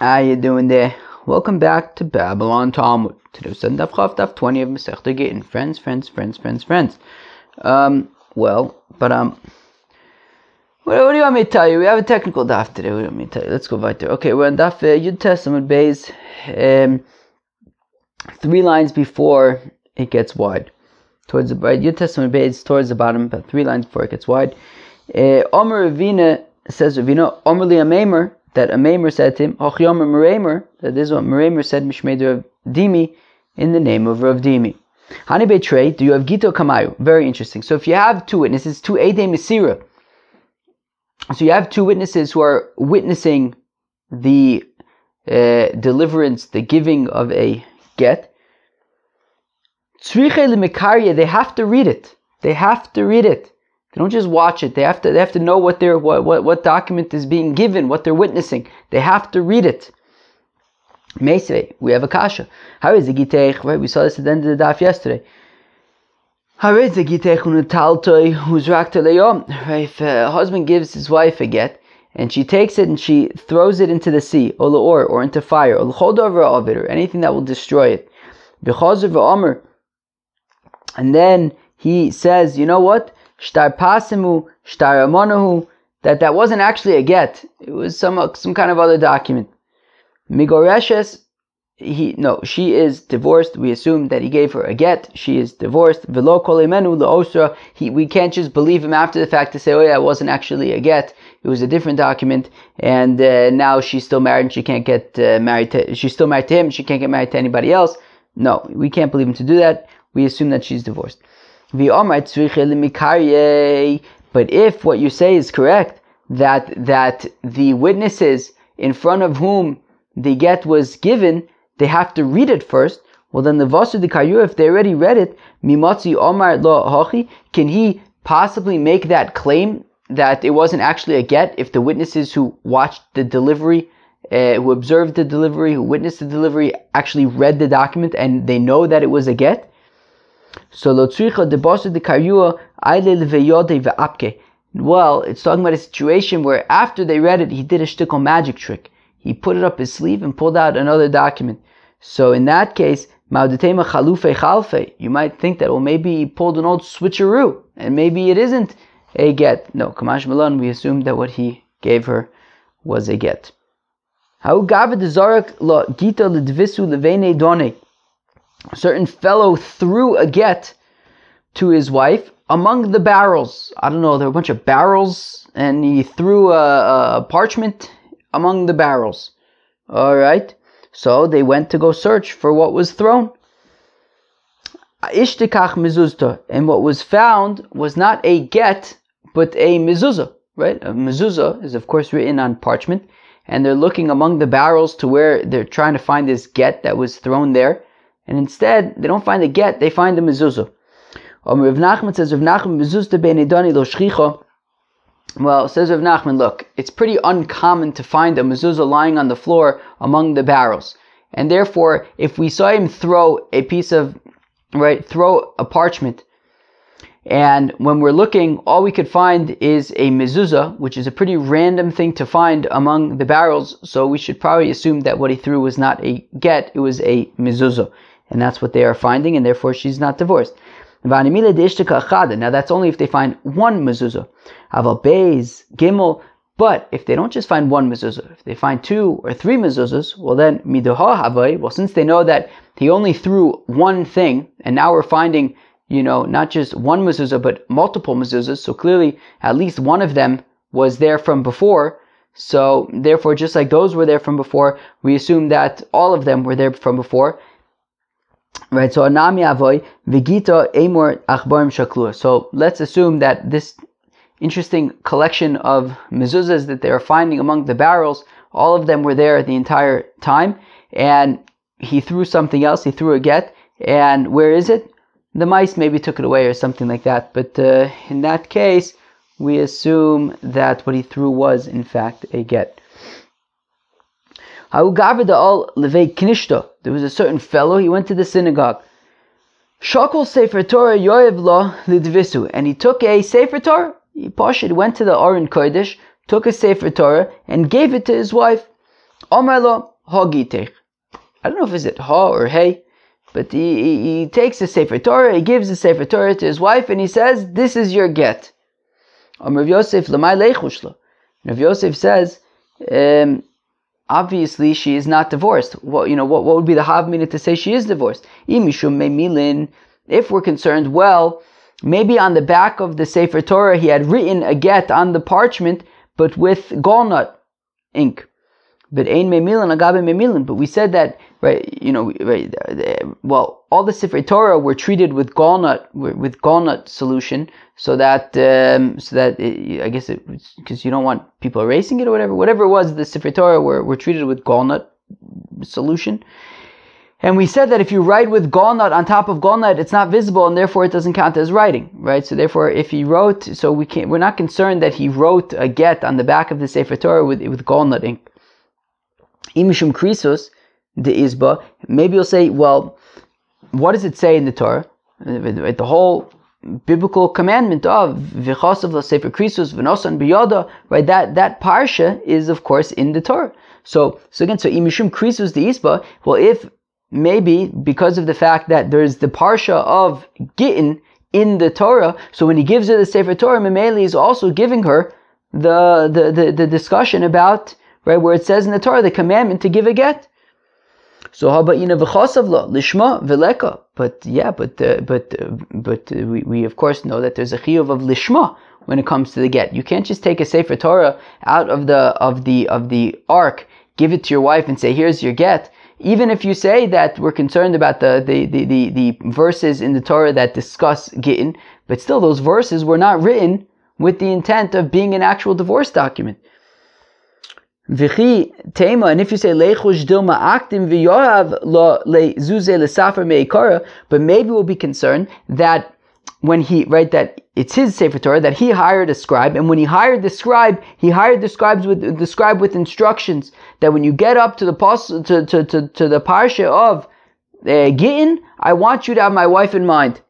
How you doing there? Welcome back to Babble On Talmud. Today we're Daf Chav Daf 20 of Masechta Gittin. Friends, friends, friends, friends, friends. Um, well, but um, what, what, do you want me to tell you? We have a technical daf today. What do you want me to tell you? Let's go right there. Okay, we're on Daf uh, Yud Tes Amud Bays. Um, three lines before it gets wide. Towards the right, Yud Tes Amud Bays towards the bottom, about three lines before it gets wide. Uh, Omer Ravina says Ravina Omer Li Amemer that a Maimer said to him, Hochyomer Meremer, that is what Meremer said, Mishmed Rav Dimi, in the name of Rav Dimi. Hani Betrei, do you have Gito Kamayu? Very interesting. So if you have two witnesses, two Ede Mesira, so you have two witnesses who are witnessing the uh, deliverance, the giving of a get, they have to read it. They have to read it. They don't just watch it. They have to, they have to know what, their, what, what, what document is being given, what they're witnessing. They have to read it. Meisvei, we have a kasha. How is the giteich? Right, we saw this at the end of the daf yesterday. How is the giteich unataltoi who's rakta Right, if a husband gives his wife a get, and she takes it and she throws it into the sea, or or, or into fire, or l'chodover of it, or anything that will destroy it. And then he says, you know what? Shtar pasimu, shtar amonahu, that that wasn't actually a get. It was some some kind of other document. Migoreshes, he no, she is divorced. We assume that he gave her a get. She is divorced. Velo kolimenu leosra. He we can't just believe him after the fact to say, oh yeah, it wasn't actually a get. It was a different document, and uh, now she's still married and she can't get uh, married to. She's still married to him. She can't get married to anybody else. No, we can't believe him to do that. We assume that she's divorced. But if what you say is correct, that that the witnesses in front of whom the get was given, they have to read it first. Well, then the vasu de kayu, if they already read it, mimatzi omar lo hochi, can he possibly make that claim that it wasn't actually a get if the witnesses who watched the delivery, uh, who observed the delivery, who witnessed the delivery, actually read the document and they know that it was a get? So lo tzricha de de karyua aile leveyode ve'apke. Well, it's talking about a situation where after they read it, he did a shtickle magic trick. He put it up his sleeve and pulled out another document. So in that case, Maudetema chalufe chalfe, you might think that, well, maybe he pulled an old switcheroo, and maybe it isn't a get. No, Kamash Milan, we assume that what he gave her was a get. How gave the Zorak lo gita ledvisu levene done certain fellow threw a get to his wife among the barrels. I don't know, there were a bunch of barrels, and he threw a, a parchment among the barrels. All right. So they went to go search for what was thrown. Ishtikach mezuzta, and what was found was not a get, but a mezuzah. Right? A mezuzah is of course written on parchment, and they're looking among the barrels to where they're trying to find this get that was thrown there and instead they don't find a get, they find a mezuzah. Um, Rav Nachman says, Rav Nachman mezuzah benedani lo shchicha. Well, says Rav Nachman, look, it's pretty uncommon to find a mezuzah lying on the floor among the barrels. And therefore, if we saw him throw a piece of, right, throw a parchment, and when we're looking, all we could find is a mezuzah, which is a pretty random thing to find among the barrels. So we should probably assume that what he threw was not a get, it was a mezuzah and that's what they are finding, and therefore she's not divorced. Now that's only if they find one mezuzah. Aval beis gimel. But if they don't just find one mezuzah, if they find two or three mezuzahs, well then midoha havai. Well, since they know that he only threw one thing, and now we're finding, you know, not just one mezuzah but multiple mezuzahs. So clearly, at least one of them was there from before. So therefore, just like those were there from before, we assume that all of them were there from before. Right, so Anami Avoy, Vigita emor Achbarim Shaklua. So let's assume that this interesting collection of mezuzahs that they are finding among the barrels, all of them were there the entire time, and he threw something else, he threw a get, and where is it? The mice maybe took it away or something like that, but uh, in that case, we assume that what he threw was in fact a get. There was a certain fellow, he went to the synagogue. Shakul Sefer Torah Yoev Lo Lidvisu. And he took a Sefer Torah, he poshid, went to the Aron Kodesh, took a Sefer Torah, and gave it to his wife. Omar Lo, hagitech. I don't know if it's it ha or hey, but he, he, he takes the Sefer Torah, he gives the Sefer Torah to his wife, and he says, This is your get. Rav Yosef Rav Yosef says, um, obviously she is not divorced. What you know, what, what would be the havmina to say she is divorced? If we're concerned, well, maybe on the back of the Sefer Torah he had written a get on the parchment, but with gallnut ink. But ein memilin agabe memilin. But we said that right. You know, right. Well, all the Sefer Torah were treated with gallnut with gallnut solution, so that um, so that it, I guess it because you don't want people erasing it or whatever. Whatever it was, the Sefer Torah were, were treated with gallnut solution. And we said that if you write with gallnut on top of gallnut, it's not visible, and therefore it doesn't count as writing, right? So therefore, if he wrote, so we can't, we're not concerned that he wrote a get on the back of the Sefer Torah with with gallnut ink. Imishum krisos the isba. Maybe you'll say, well, what does it say in the Torah? The whole biblical commandment of v'chasav sefer krisos v'nosan biyada, right? That that parsha is of course in the Torah. So so again, so imishum krisos the isba. Well, if maybe because of the fact that there's the parsha of gittin in the Torah, so when he gives her the sefer Torah, Mameli is also giving her the, the the, the discussion about right? Where it says in the Torah the commandment to give a get. So how about you know lishma veleka? But yeah, but uh, but uh, but uh, we, we of course know that there's a chiyuv of lishma when it comes to the get. You can't just take a sefer Torah out of the of the of the ark, give it to your wife, and say here's your get. Even if you say that we're concerned about the the, the, the, the verses in the Torah that discuss gittin, but still those verses were not written with the intent of being an actual divorce document. V'chi tema, and if you say lechush dilma aktim v'yohav lo lezuze lesafer meikara, but maybe we'll be concerned that when he right that it's his sefer Torah that he hired a scribe, and when he hired the scribe, he hired the scribes with the scribe with instructions that when you get up to the to to to, to the parsha of uh, Gittin, I want you to have my wife in mind.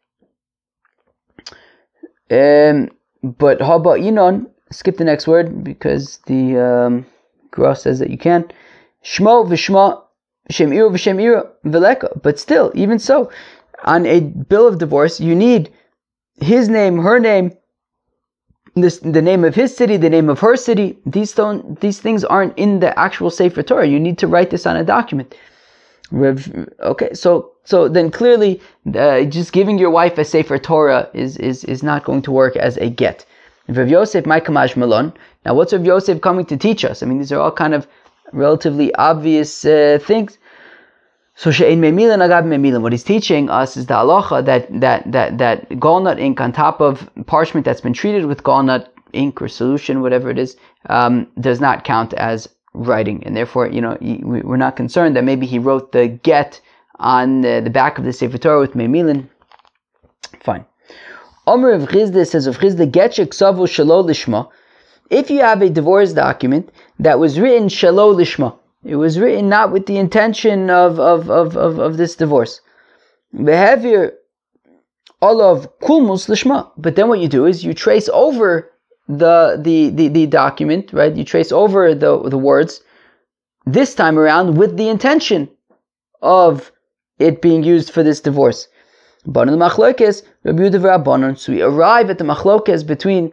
Um, but how about Yinon? Skip the next word because the um, Gra says that you can. Shmo v'shma shem ira v'shem ira v'leka. But still, even so, on a bill of divorce, you need his name, her name, this, the name of his city, the name of her city. These don't, these things aren't in the actual Sefer Torah. You need to write this on a document. Okay, so so then clearly, uh, just giving your wife a Sefer Torah is, is, is not going to work as a get. Rav Yosef, my Kamash Malon. Now, what's Rav Yosef coming to teach us? I mean, these are all kind of relatively obvious uh, things. So she'ein memilin agab memilin. What he's teaching us is the halacha that that that that gallnut ink on top of parchment that's been treated with gallnut ink or solution, whatever it is, um, does not count as writing, and therefore, you know, we're not concerned that maybe he wrote the get on the, the back of the Sefer Torah with memilin. Omer of Chizda says of Chizda Getchik Savu Shalo Lishma. If you have a divorce document that was written Shalo Lishma, it was written not with the intention of, of, of, of, of this divorce. Behavior of kulmus lishma. But then what you do is you trace over the, the, the, the document, right? You trace over the, the words this time around with the intention of it being used for this divorce. Banan machlokes Rabbi Yehuda v'Rabbanon. So we arrive at the machlokes between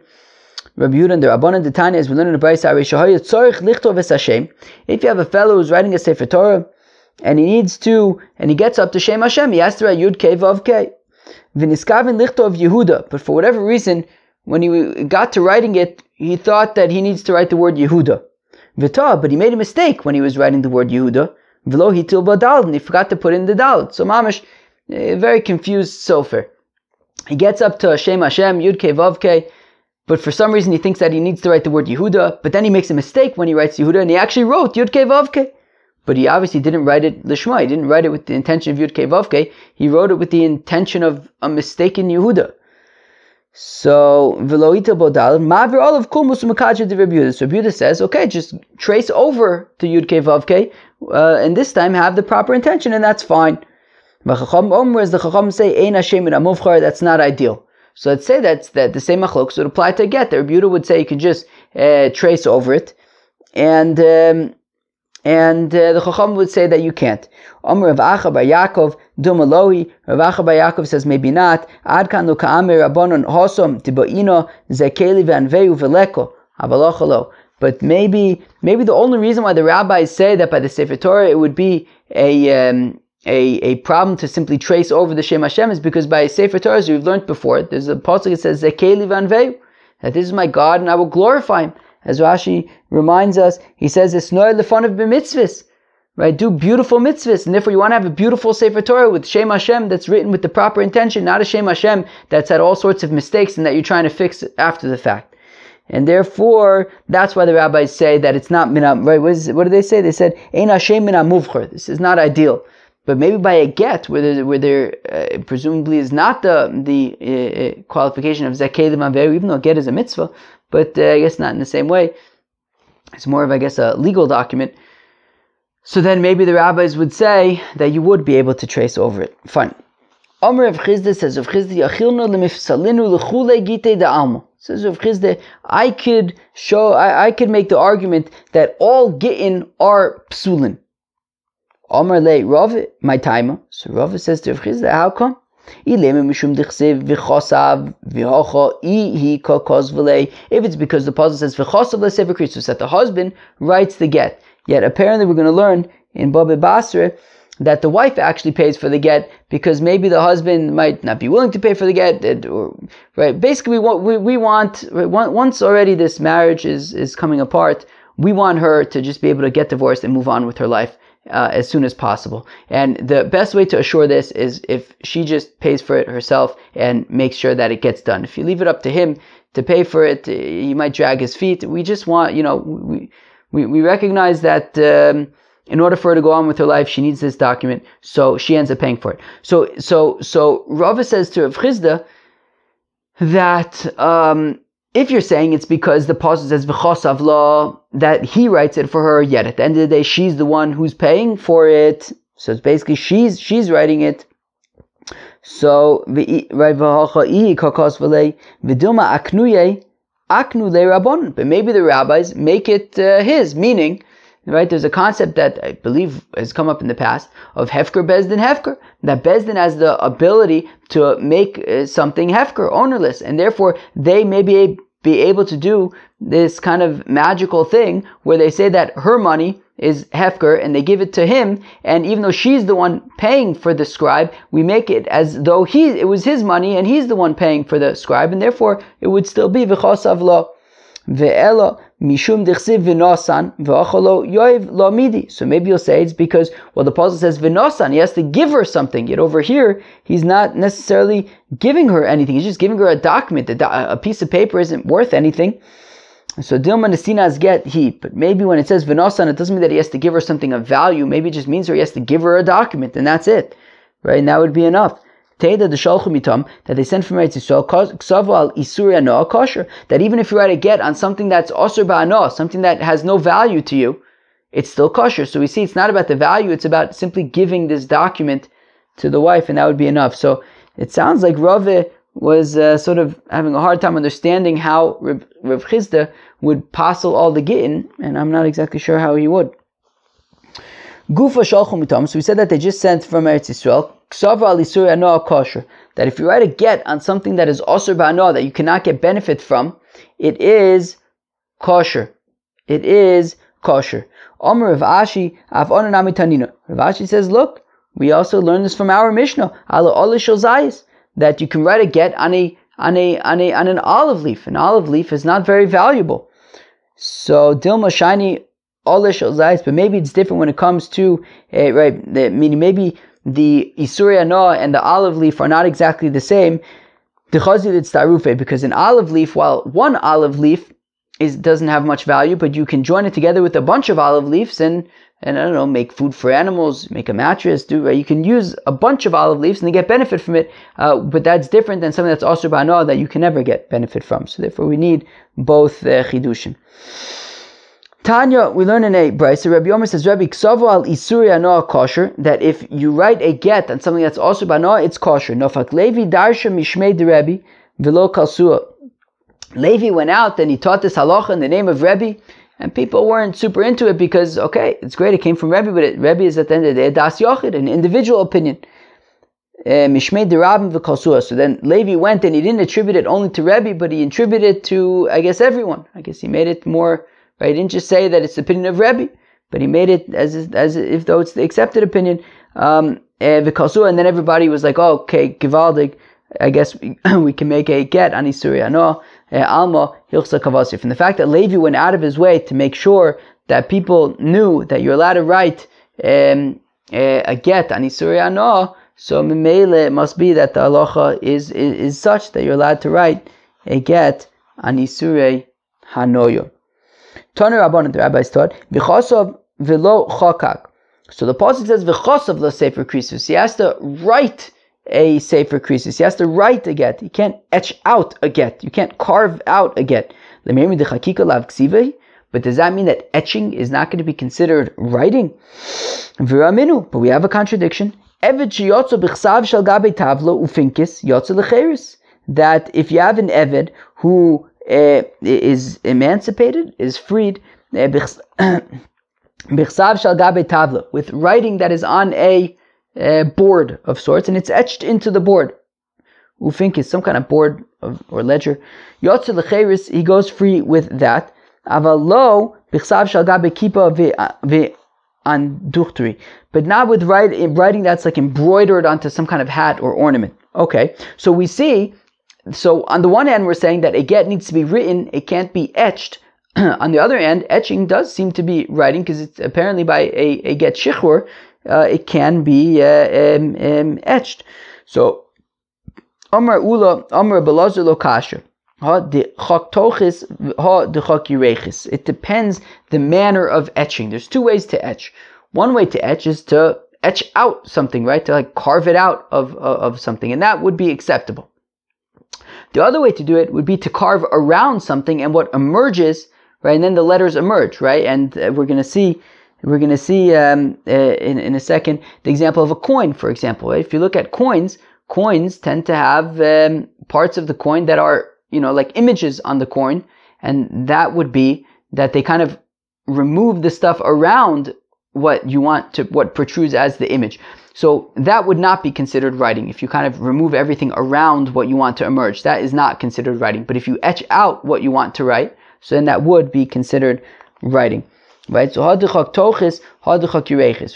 Rabbi Yehuda and the Rabbanon. The Tanya we learn in the Brayis. If you have a fellow who's writing a Sefer Torah and he needs to, and he gets up to Shem Hashem, he has to write Yud Kei Vav Kei. V'niskavin Lichtov Yehuda. But for whatever reason, when he got to writing it, he thought that he needs to write the word Yehuda. V'tah, but he made a mistake when he was writing the word Yehuda. V'lo hitil badal, and he forgot to put in the dalit. So mamish, a very confused sofer. He gets up to Hashem Hashem, Yud Ke Vav Ke, but for some reason he thinks that he needs to write the word Yehuda, but then he makes a mistake when he writes Yehuda, and he actually wrote Yud Ke Vav Ke. But he obviously didn't write it Lishma, he didn't write it with the intention of Yud Ke Vav Ke, he wrote it with the intention of a mistaken Yehuda. So Veloita Bodal, Mavir all of Kulmus Makaja de Rebuda. So Rebuda says, okay, just trace over to Yud Ke Vav Ke, uh, and this time have the proper intention, and that's fine. Chacham Omer, the Chacham say, Ein Hashem in that's not ideal. So let's say that's that the same machlok would apply to get. The Rebuta would say you can just uh, trace over it, and um, and uh, the Chacham would say that you can't. Omer Rav Acha Bar Yaakov Dumalohi. Rav Acha Bar Yaakov says maybe not. Adkan lo ka'amer rabbanon hosom tiboino zekeli ve'anveu veleko avalachalo. But maybe maybe the only reason why the rabbis say that by the Sefer Torah it would be a um, a, a problem to simply trace over the Shem Hashem is because by Sefer Torah, as we've learned before, there's a pasuk that says Zekeli vanveu, that this is my God and I will glorify Him. As Rashi reminds us, he says, "It's noy lefon of b'mitzvahs." Right, do beautiful mitzvahs, and therefore you want to have a beautiful Sefer Torah with Shem Hashem that's written with the proper intention, not a Shem Hashem that's had all sorts of mistakes and that you're trying to fix after the fact. And therefore, that's why the rabbis say that it's not mina, right? What, is, what do they say? They said, Ein Hashem mina muvcher. This is not ideal. But maybe by a get, where there, where there uh, presumably is not the, the uh, uh qualification of zakeh even though get is a mitzvah, but uh, I guess not in the same way. It's more of, I guess, a legal document. So then maybe the rabbis would say that you would be able to trace over it. Fine. Omer of Chizda says of Chizda, Yachilnu lemifsalinu lechule gite de alma. Says of Chizda, I could show, I, I could make the argument that all gittin are psulin. Omer le Rav, my timer. So Rav says to Chizda, how come? If it's because the puzzle says v'chosav krisus that the husband writes the get, yet apparently we're going to learn in Baba Basra that the wife actually pays for the get because maybe the husband might not be willing to pay for the get. Or, right? Basically, we want, we, we want once already this marriage is is coming apart, we want her to just be able to get divorced and move on with her life uh, as soon as possible. And the best way to assure this is if she just pays for it herself and makes sure that it gets done. If you leave it up to him to pay for it, he might drag his feet. We just want, you know, we we, we recognize that. Um, in order for her to go on with her life, she needs this document, so she ends up paying for it. So, so, so Rava says to Rav Chizda that um, if you're saying it's because the pasuk says v'chosav law that he writes it for her, yet at the end of the day she's the one who's paying for it. So it's basically she's she's writing it. So aknuye aknu le rabon. But maybe the rabbis make it uh, his, meaning right? There's a concept that I believe has come up in the past of Hefker Bezdin Hefker. That Bezdin has the ability to make uh, something Hefker, ownerless, and therefore they may be, be able to do this kind of magical thing where they say that her money is Hefker and they give it to him, and even though she's the one paying for the scribe, we make it as though he it was his money and he's the one paying for the scribe, and therefore it would still be V'chosav Mishum yoiv. So maybe you'll say it's because, well, the puzzle says v'nosan, he has to give her something. Yet over here, he's not necessarily giving her anything. He's just giving her a document. A, piece of paper isn't worth anything. So Dilma Nesinas get he, but maybe when it says v'nosan, it doesn't mean that he has to give her something of value. Maybe it just means that he has to give her a document, and that's it. Right? And that would be enough. Teda the Shalchumitam that they sent from Eretz Yisrael, Ksavu al kosher. That even if you write a get on something that's Osir Ba'anoah, something that has no value to you, it's still kosher. So we see it's not about the value, it's about simply giving this document to the wife, and that would be enough. So it sounds like Rave was uh, sort of having a hard time understanding how Rav, Rav Chizda would passel all the gittin, and I'm not exactly sure how he would. Gufa shalchum So we said that they just sent from Eretz Yisrael. That if you write a get on something that is osir ba'anoah, that you cannot get benefit from, it is kosher. It is kosher. Omer of Ashi, av onanami tanina. Rav Ashi says, look, we also learn this from our Mishnah, that you can write a get on a on a on a on an olive leaf. An olive leaf is not very valuable. So Dilma shiny olish but maybe it's different when it comes to uh, right. Meaning maybe the Isuria Noah and the olive leaf are not exactly the same. Because an olive leaf, while one olive leaf is doesn't have much value, but you can join it together with a bunch of olive leaves and and I don't know, make food for animals, make a mattress, do right? You can use a bunch of olive leaves and they get benefit from it, uh, but that's different than something that's also ba'anoah that you can never get benefit from. So therefore, we need both uh, chidushim. Tanya, we learn in a brisa. Rabbi Yomer says, Rabbi Ksavo al Isuri Anoah kosher, that if you write a get on something that's also Banoah, it's kosher. Nofak Levi Darsha Mishmei de Rebbe, Velo Kalsua. Levi went out and he taught this halacha in the name of Rebbe, And people weren't super into it because, okay, it's great, it came from Rebbe, but it, Rebbe is at the end of the day Das Yochid, an individual opinion. Uh, Mishmei Derabim v'Kalsua. So then Levi went and he didn't attribute it only to Rebbe, but he attributed it to, I guess, everyone. I guess he made it more, right? He didn't just say that it's the opinion of Rebbe, but he made it as, as if though it's the accepted opinion. Um, eh, and then everybody was like, oh, okay, Givaldig, I guess we, we can make a get on Isuri No, eh, Alma Hilchsa the fact that Levi went out of his way to make sure that people knew that you're allowed to write um, a get on Isuri No, so Mimele it must be that the halacha is, is, is such that you're allowed to write a get on Isurei Hanoyo. Toner Rabbanon, the rabbis taught, V'chosov v'lo chokak. So the pasuk says v'chosov lo sefer krisus. He has to write a sefer krisus. He has to write a get. He can't etch out a get. You can't carve out a get. But does that mean that etching is not going to be considered writing? But we have a contradiction. That if you have an Eved who is emancipated, is freed, uh, with writing that is on a uh, board of sorts, and it's etched into the board. Ufinkis, some kind of board of, or ledger. He goes free with that. Avalo, bichsav shal gabe kipa but not with writing, writing that's like embroidered onto some kind of hat or ornament. Okay, so we see, so on the one hand, we're saying that a get needs to be written, it can't be etched. on the other hand, etching does seem to be writing because it's apparently by a, a get shichur, uh, it can be uh, um, um, etched. So, Amar Ula, Amar Belazar Lo Kasha. It depends the manner of etching. There's two ways to etch. One way to etch is to etch out something, right? To like carve it out of, of something, and that would be acceptable. The other way to do it would be to carve around something, and what emerges, right? And then the letters emerge, right? And uh, we're going to see, we're going to see um, uh, in in a second the example of a coin, for example. Right? If you look at coins, coins tend to have um, parts of the coin that are you know, like images on the coin, and that would be that they kind of remove the stuff around what you want to, what protrudes as the image. So that would not be considered writing. If you kind of remove everything around what you want to emerge, that is not considered writing. But if you etch out what you want to write, so then that would be considered writing. Right? So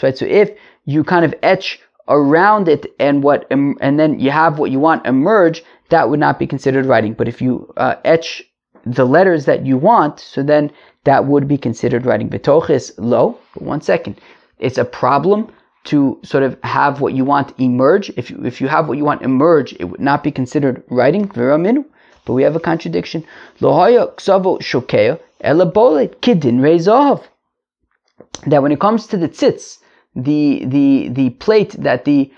Right? So if you kind of etch around it and what, and then you have what you want emerge, that would not be considered writing. But if you uh, etch the letters that you want, so then that would be considered writing. Betoch is low. One second, it's a problem to sort of have what you want emerge. If you, if you have what you want emerge, it would not be considered writing. But we have a contradiction. That when it comes to the tzitz, the the the plate that the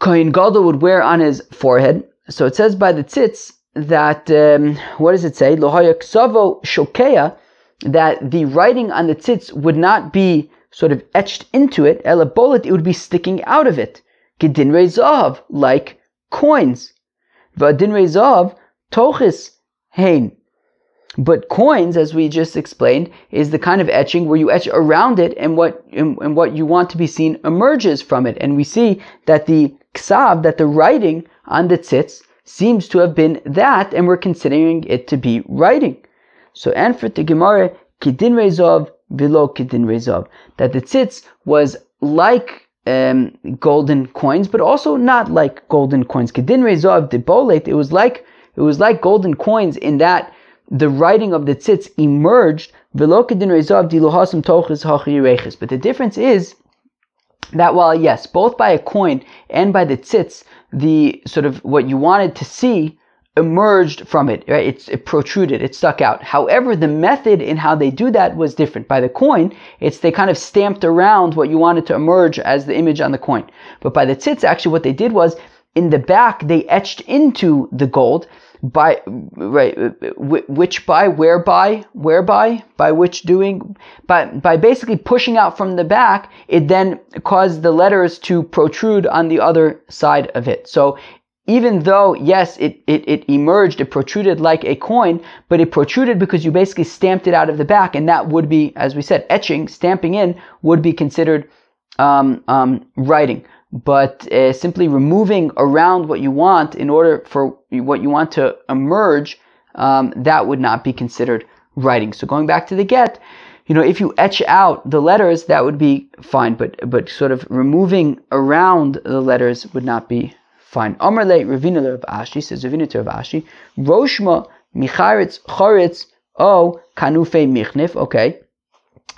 Kohen Gadol would wear on his forehead, so it says by the tzitz that um, what does it say? That the writing on the tzitz would not be sort of etched into it. Elabolit, it would be sticking out of it. Gedin rezav, like coins. Vadin rezav tochis hein. But coins, as we just explained, is the kind of etching where you etch around it and what and, and what you want to be seen emerges from it. And we see that the ksav, that the writing on the tzitz seems to have been that, and we're considering it to be writing. So answer the Gemara, Kidin Rezov, below Kidin Rezov, that the tzitz was like um, golden coins, but also not like golden coins. Kidin Rezov, the bolet, it was like it was like golden coins in that the writing of the tzitz emerged. Vilokidin rezov di luhasum tohis hochyrechis. But the difference is that while yes, both by a coin and by the tzitz, the sort of what you wanted to see emerged from it, right? It's, it protruded, it stuck out. However, the method in how they do that was different. By the coin, it's they kind of stamped around what you wanted to emerge as the image on the coin. But by the tzitz, actually what they did was in the back, they etched into the gold by right which by whereby whereby by which doing by by basically pushing out from the back it then caused the letters to protrude on the other side of it so even though, yes, it, it, it emerged, it protruded like a coin, but it protruded because you basically stamped it out of the back, and that would be, as we said, etching, stamping in, would be considered um, um, writing. But uh, simply removing around what you want in order for what you want to emerge, um, that would not be considered writing. So going back to the get, you know, if you etch out the letters, that would be fine, but but sort of removing around the letters would not be fine. Amar le Ravina Rav Ashi says Ravina to Ashi, Roshma Micharitz Choritz O Kanufe Michnif. Okay,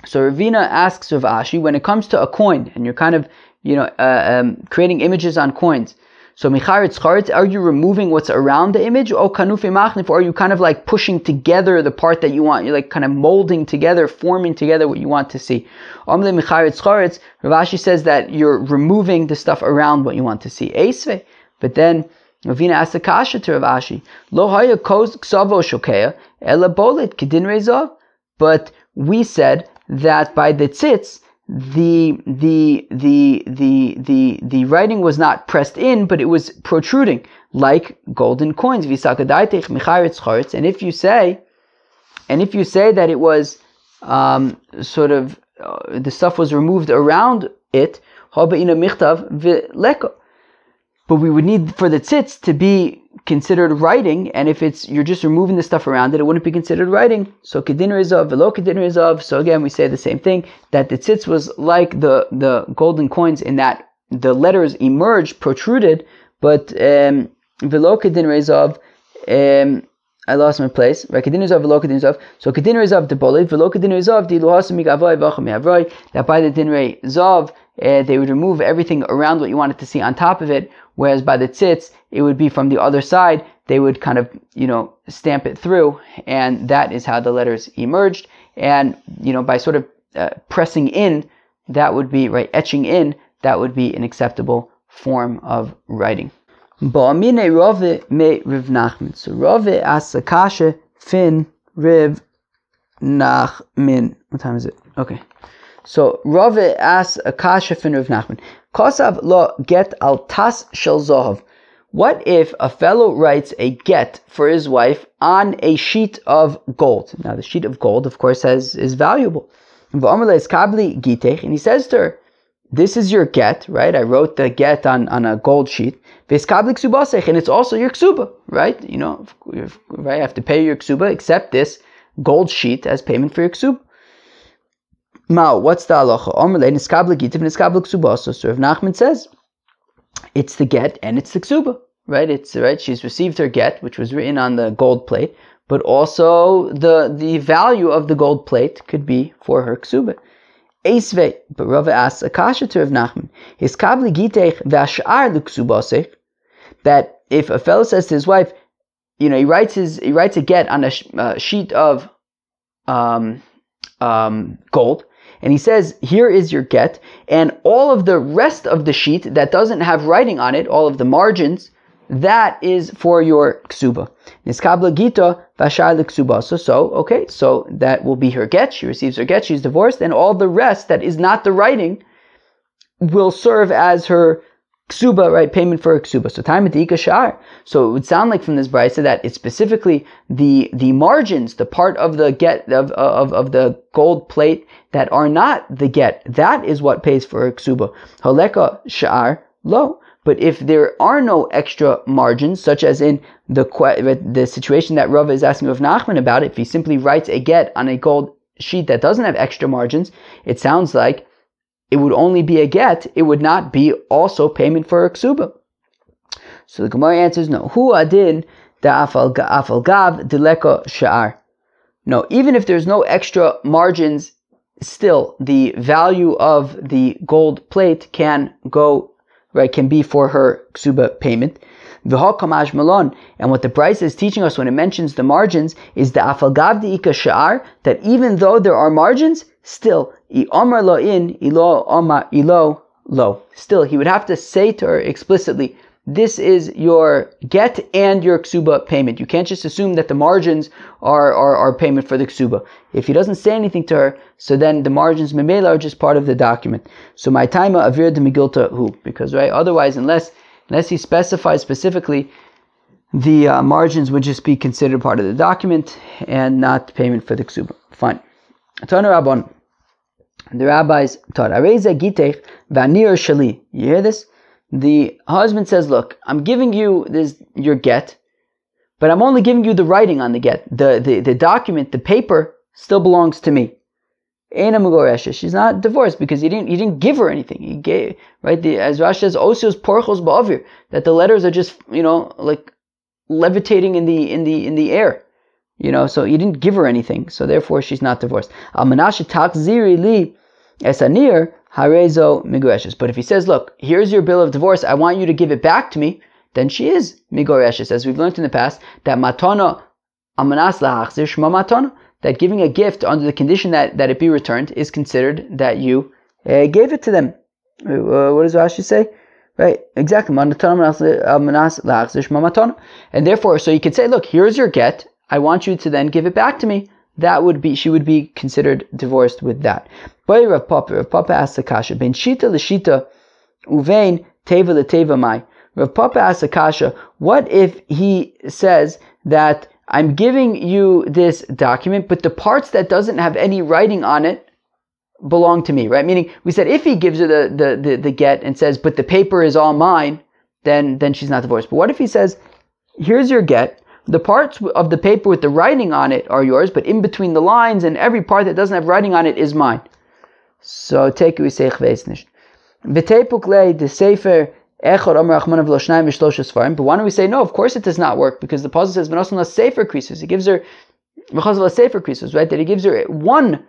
so Ravina asks Rav Ashi when it comes to a coin, and you're kind of you know uh, um, creating images on coins. So micharitz charitz, are you removing what's around the image? Or kanufi machnif, or are you kind of like pushing together the part that you want? You're like kind of molding together, forming together what you want to see. Amle micharitz charitz, Rav Ashi says that you're removing the stuff around what you want to see. Esve. But then Ravina asked a kasha to Rav Ashi. Lo haya ksavo shokeya, ela bolit kedin rezov. But we said that by the tzitz, the the the the the the writing was not pressed in, but it was protruding like golden coins. And if you say, and if you say that it was um, sort of uh, the stuff was removed around it, but we would need for the tzitz to be considered writing, and if it's you're just removing the stuff around it, it wouldn't be considered writing. So kedinner is of, velo kedinner is of. So again, we say the same thing that the tzitz was like the the golden coins in that the letters emerged, protruded, but um, velo kedinner is of. Um, I lost my place. Right, kedinner is of, velo of. So kedinner is of the bolit, velo kedinner is of the luhasim migavoy v'acham That by the dinrei zav. Uh, they would remove everything around what you wanted to see on top of it, Whereas by the tzitz, it would be from the other side. They would kind of, you know, stamp it through, and that is how the letters emerged. And you know, by sort of uh, pressing in, that would be right, etching in, that would be an acceptable form of writing. Nachman. So Rove asakasha fin Riv Nachmin. What time is it? Okay. So Rove asks Akasha fin Riv Nachman. Kosav lo get al tas shel zohav. What if a fellow writes a get for his wife on a sheet of gold? Now the sheet of gold, of course, has is valuable. And he says to her, this is your get, right? I wrote the get on, on a gold sheet. And it's also your ksuba, right? You know, right? I have to pay your ksuba, accept this gold sheet as payment for your ksuba. Mao, what's the halacha? Omerle niskabla gitiv niskabla ksuba. So Sir Nachman says it's the get and it's the ksuba, right? It's right. She's received her get, which was written on the gold plate, but also the the value of the gold plate could be for her ksuba. Eisve, but Rava asks Akasha to Rav Nachman, his kabli gitech v'ashar l'ksubasech, that if a fellow says to his wife, you know, he writes his he writes a get on a uh, sheet of um, um, gold, and he says, here is your get, and all of the rest of the sheet that doesn't have writing on it, all of the margins, that is for your ksuba. Niskabla gita vashar ksuba. So, so, okay, so that will be her get. She receives her get, she's divorced, and all the rest that is not the writing will serve as her ksuba, right? Payment for a ksuba. So time at the shar. So it would sound like from this brisa that it's specifically the the margins, the part of the get of, of, of the gold plate that are not the get. That is what pays for a ksuba. Haleka shar low. But if there are no extra margins, such as in the the situation that Rava is asking of Nachman about, if he simply writes a get on a gold sheet that doesn't have extra margins, it sounds like it would only be a get, it would not be also payment for a ksuba. So the Gemara answers no. Hu adin da afal gav dileko sha'ar. No, even if there's no extra margins, still the value of the gold plate can go right can be for her ksuba payment. Malon, and what the Brisa is teaching us when it mentions the margins is the afalgav di ika sha'ar, that even though there are margins, still lo in, ilo omar ilo lo. Still, he would have to say to her explicitly, this is your get and your ksuba payment. You can't just assume that the margins are, are, are payment for the ksuba. If he doesn't say anything to her, so then the margins memela are just part of the document. So my time avir de migilta who? Because right, otherwise, unless unless he specifies specifically, the uh, margins would just be considered part of the document and not payment for the ksuba. Fine. Tana Rabban. The rabbis taught, shali. You hear this? The husband says, look, I'm giving you this your get, but I'm only giving you the writing on the get. The, the, the document, the paper, still belongs to me. She's not divorced because he didn't he didn't give her anything. He gave right the, as Rashi says, osios porchos ba'avir that the letters are just you know like levitating in the in the in the air. You know, so he didn't give her anything, so therefore she's not divorced. Li esanir harezo. But if he says, look, here's your bill of divorce, I want you to give it back to me, then she is migureshes, as we've learned in the past that matana amanas lahachzir shma matana that giving a gift under the condition that, that it be returned is considered that you uh, gave it to them. Uh, what does Rashi say? Right, exactly. And therefore, so you could say, look, here's your get. I want you to then give it back to me. That would be, she would be considered divorced with that. But Rav Papa, Rav Papa asked the kasha, ben shita l'shita uvein teva l'teva mai. Rav Papa asked the kasha, what if he says that I'm giving you this document, but the parts that doesn't have any writing on it belong to me, right? Meaning, we said if he gives her the, the, the, the get and says, but the paper is all mine, then, then she's not divorced. But what if he says, here's your get, the parts of the paper with the writing on it are yours, but in between the lines and every part that doesn't have writing on it is mine. So take we say nicht. V'tepuk the sefer but why don't we say no? Of course it does not work because the puzzle says v'nosan sefer krisus. It gives her v'chazal sefer krisus, right? That he gives her one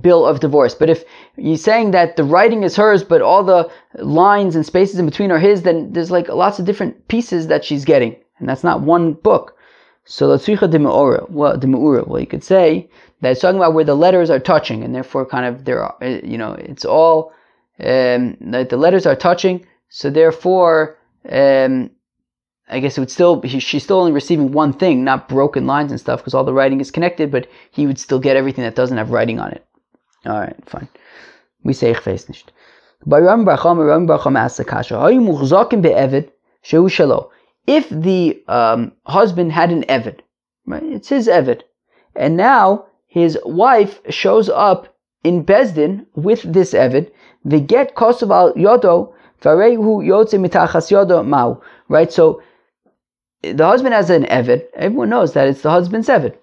bill of divorce. But if he's saying that the writing is hers, but all the lines and spaces in between are his, then there's like lots of different pieces that she's getting, and that's not one book. So latzicha de well, de well, you could say that it's talking about where the letters are touching, and therefore kind of there are, you know, it's all um, the letters are touching so therefore, um, I guess it would still he, she's still only receiving one thing, not broken lines and stuff, because all the writing is connected. But he would still get everything that doesn't have writing on it. All right, fine. We say ich weiß nicht. If the um, husband had an evid, right? It's his evid, and now his wife shows up in Bezdin with this evid. The get kosoval yodo Right? So the husband has an Evid. Everyone knows that it's the husband's Evid.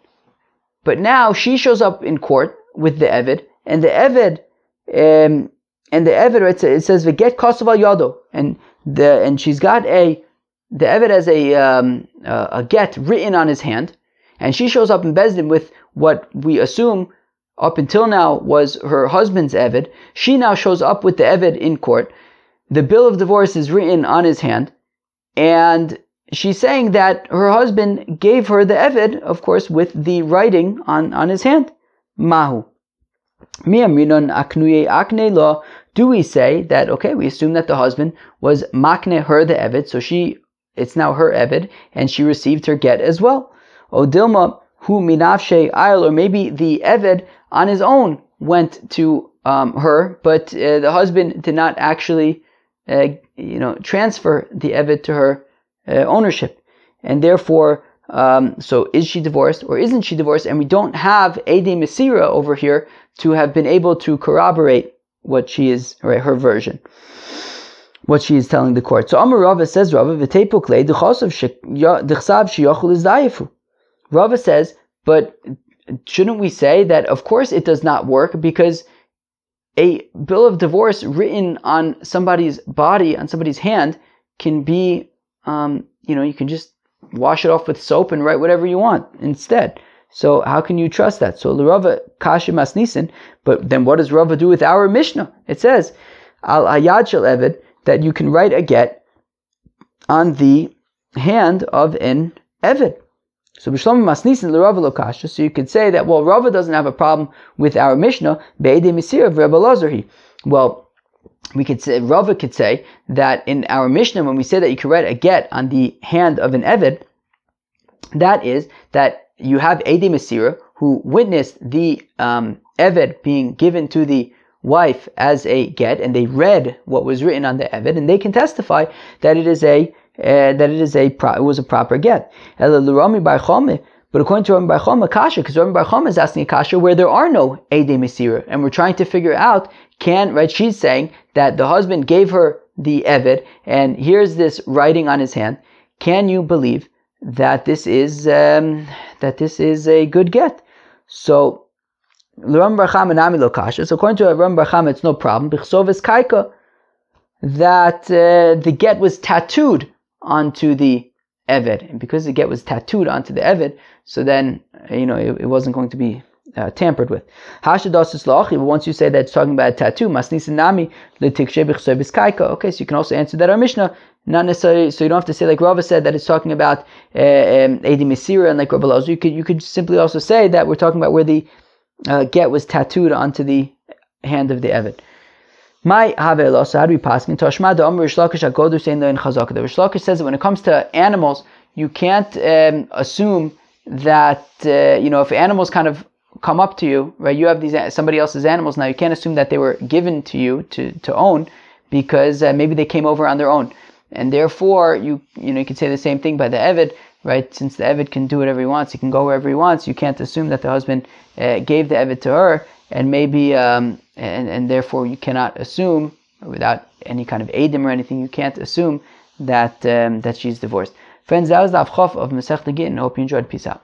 But now she shows up in court with the Evid, and the Evid, um, and the Evid, right, it says get Kosovo Yodo, and the and she's got a the Evid has a um, a get written on his hand, and she shows up in Bezdin with what we assume up until now was her husband's Evid. She now shows up with the Evid in court the bill of divorce is written on his hand, and she's saying that her husband gave her the Evid, of course, with the writing on, on his hand. Mahu. Do we say that, okay, we assume that the husband was makne her the Evid, so she, it's now her Evid, and she received her get as well. Odilma, who minafshe ayl, or maybe the Evid on his own went to um, her, but uh, the husband did not actually uh, you know, transfer the Eved to her uh, ownership. And therefore, um, so is she divorced or isn't she divorced? And we don't have Ede Mesira over here to have been able to corroborate what she is, right, her version. What she is telling the court. So Amar Rava says, Rava, is. Rava says, but shouldn't we say that of course it does not work because a bill of divorce written on somebody's body, on somebody's hand, can be, um, you know, you can just wash it off with soap and write whatever you want instead. So how can you trust that? So Rava kashim asnisin, but then what does Rava do with our Mishnah? It says al ayad shel eved that you can write a get on the hand of an eved. So Bishlam Masnisin Rava Lokasha. So you could say that well, Rava doesn't have a problem with our Mishnah. Be'ede Misir of Rebbe. Well, we could say Rava could say that in our Mishnah when we say that you can write a get on the hand of an Eved, that is that you have Ede Masira who witnessed the um, being given to the wife as a get, and they read what was written on the Evid, and they can testify that it is a uh, that it is a pro- it was a proper get. But according to Rami Bar Chama, Kasha, because Rami Bar Chama is asking a Kasha where there are no Ede Mesira, and we're trying to figure out, can, right, she's saying that the husband gave her the Evid, and here's this writing on his hand. Can you believe that this is, um, that this is a good get? So, Rami Bar Chama Nami Lo Kasha, so according to Ram Bar it's no problem. Bichsov is Kaika, that uh, the get was tattooed onto the Eved. And because the get was tattooed onto the Eved, so then, you know, it, it wasn't going to be uh, tampered with. But once you say that it's talking about a tattoo, okay, so you can also answer that our Mishnah, not necessarily, so you don't have to say like Rava said that it's talking about uh, um, Edi and like Rava Lozu. You could, you could simply also say that we're talking about where the uh, get was tattooed onto the hand of the Eved. My havelo, so how do we pass? Toshma the Amr Reish Lakish Agodu in Chazaka. The says that when it comes to animals, you can't um, assume that uh, you know if animals kind of come up to you, right? You have these somebody else's animals now. You can't assume that they were given to you to to own because uh, maybe they came over on their own, and therefore you you know you can say the same thing by the Eved, right? Since the Eved can do whatever he wants, he can go wherever he wants. You can't assume that the husband uh, gave the Eved to her and maybe um, and, and therefore you cannot assume without any kind of adim or anything you can't assume that um, that she's divorced friends that was the avchof of Masech Gittin hope you enjoyed peace out